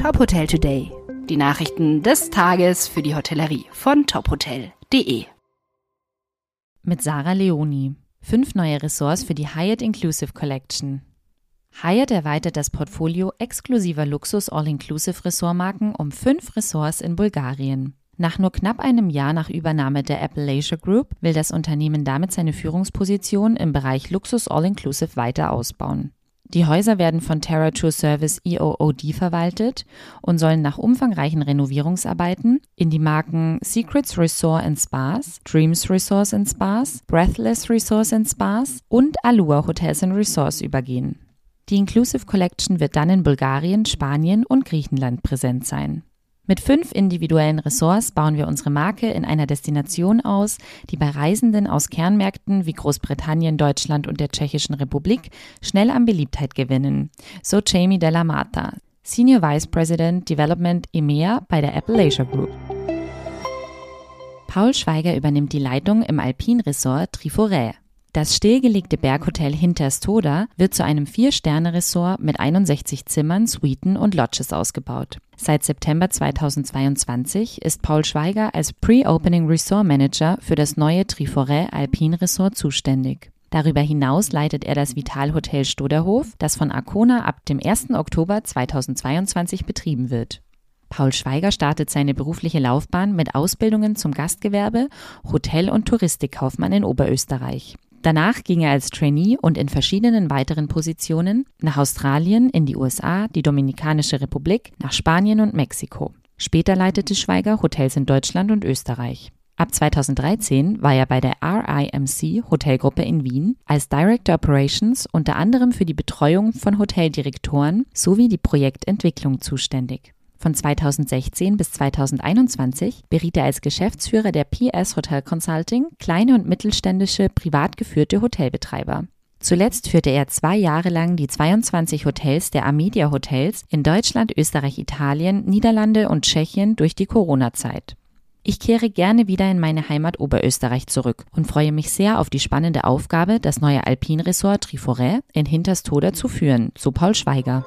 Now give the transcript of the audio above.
Top Hotel Today. Die Nachrichten des Tages für die Hotellerie von tophotel.de. Mit Sarah Leoni. Fünf neue Ressorts für die Hyatt Inclusive Collection. Hyatt erweitert das Portfolio exklusiver Luxus All-Inclusive Ressortmarken um fünf Ressorts in Bulgarien. Nach nur knapp einem Jahr nach Übernahme der Appalachia Group will das Unternehmen damit seine Führungsposition im Bereich Luxus All-Inclusive weiter ausbauen. Die Häuser werden von Terra Tour Service EOOD verwaltet und sollen nach umfangreichen Renovierungsarbeiten in die Marken Secrets Resort and Spas, Dreams Resorts and Spas, Breathless Resorts and Spas und Alua Hotels and Resorts übergehen. Die Inclusive Collection wird dann in Bulgarien, Spanien und Griechenland präsent sein. Mit fünf individuellen Ressorts bauen wir unsere Marke in einer Destination aus, die bei Reisenden aus Kernmärkten wie Großbritannien, Deutschland und der Tschechischen Republik schnell an Beliebtheit gewinnen. So Jamie Della Mata, Senior Vice President Development EMEA bei der Appalachia Group. Paul Schweiger übernimmt die Leitung im Alpin-Ressort Triforêt. Das stillgelegte Berghotel Hinterstoda wird zu einem Vier-Sterne-Ressort mit 61 Zimmern, Suiten und Lodges ausgebaut. Seit September 2022 ist Paul Schweiger als Pre-Opening Resort Manager für das neue Triforêt Alpine Resort zuständig. Darüber hinaus leitet er das Vital Hotel Stoderhof, das von Arcona ab dem 1. Oktober 2022 betrieben wird. Paul Schweiger startet seine berufliche Laufbahn mit Ausbildungen zum Gastgewerbe, Hotel- und Touristikkaufmann in Oberösterreich. Danach ging er als Trainee und in verschiedenen weiteren Positionen nach Australien, in die USA, die Dominikanische Republik, nach Spanien und Mexiko. Später leitete Schweiger Hotels in Deutschland und Österreich. Ab 2013 war er bei der RIMC Hotelgruppe in Wien als Director Operations unter anderem für die Betreuung von Hoteldirektoren sowie die Projektentwicklung zuständig. Von 2016 bis 2021 beriet er als Geschäftsführer der PS Hotel Consulting kleine und mittelständische privat geführte Hotelbetreiber. Zuletzt führte er zwei Jahre lang die 22 Hotels der Amedia Hotels in Deutschland, Österreich, Italien, Niederlande und Tschechien durch die Corona-Zeit. Ich kehre gerne wieder in meine Heimat Oberösterreich zurück und freue mich sehr auf die spannende Aufgabe, das neue Alpinresort Triforêt in Hinterstoder zu führen, so Paul Schweiger.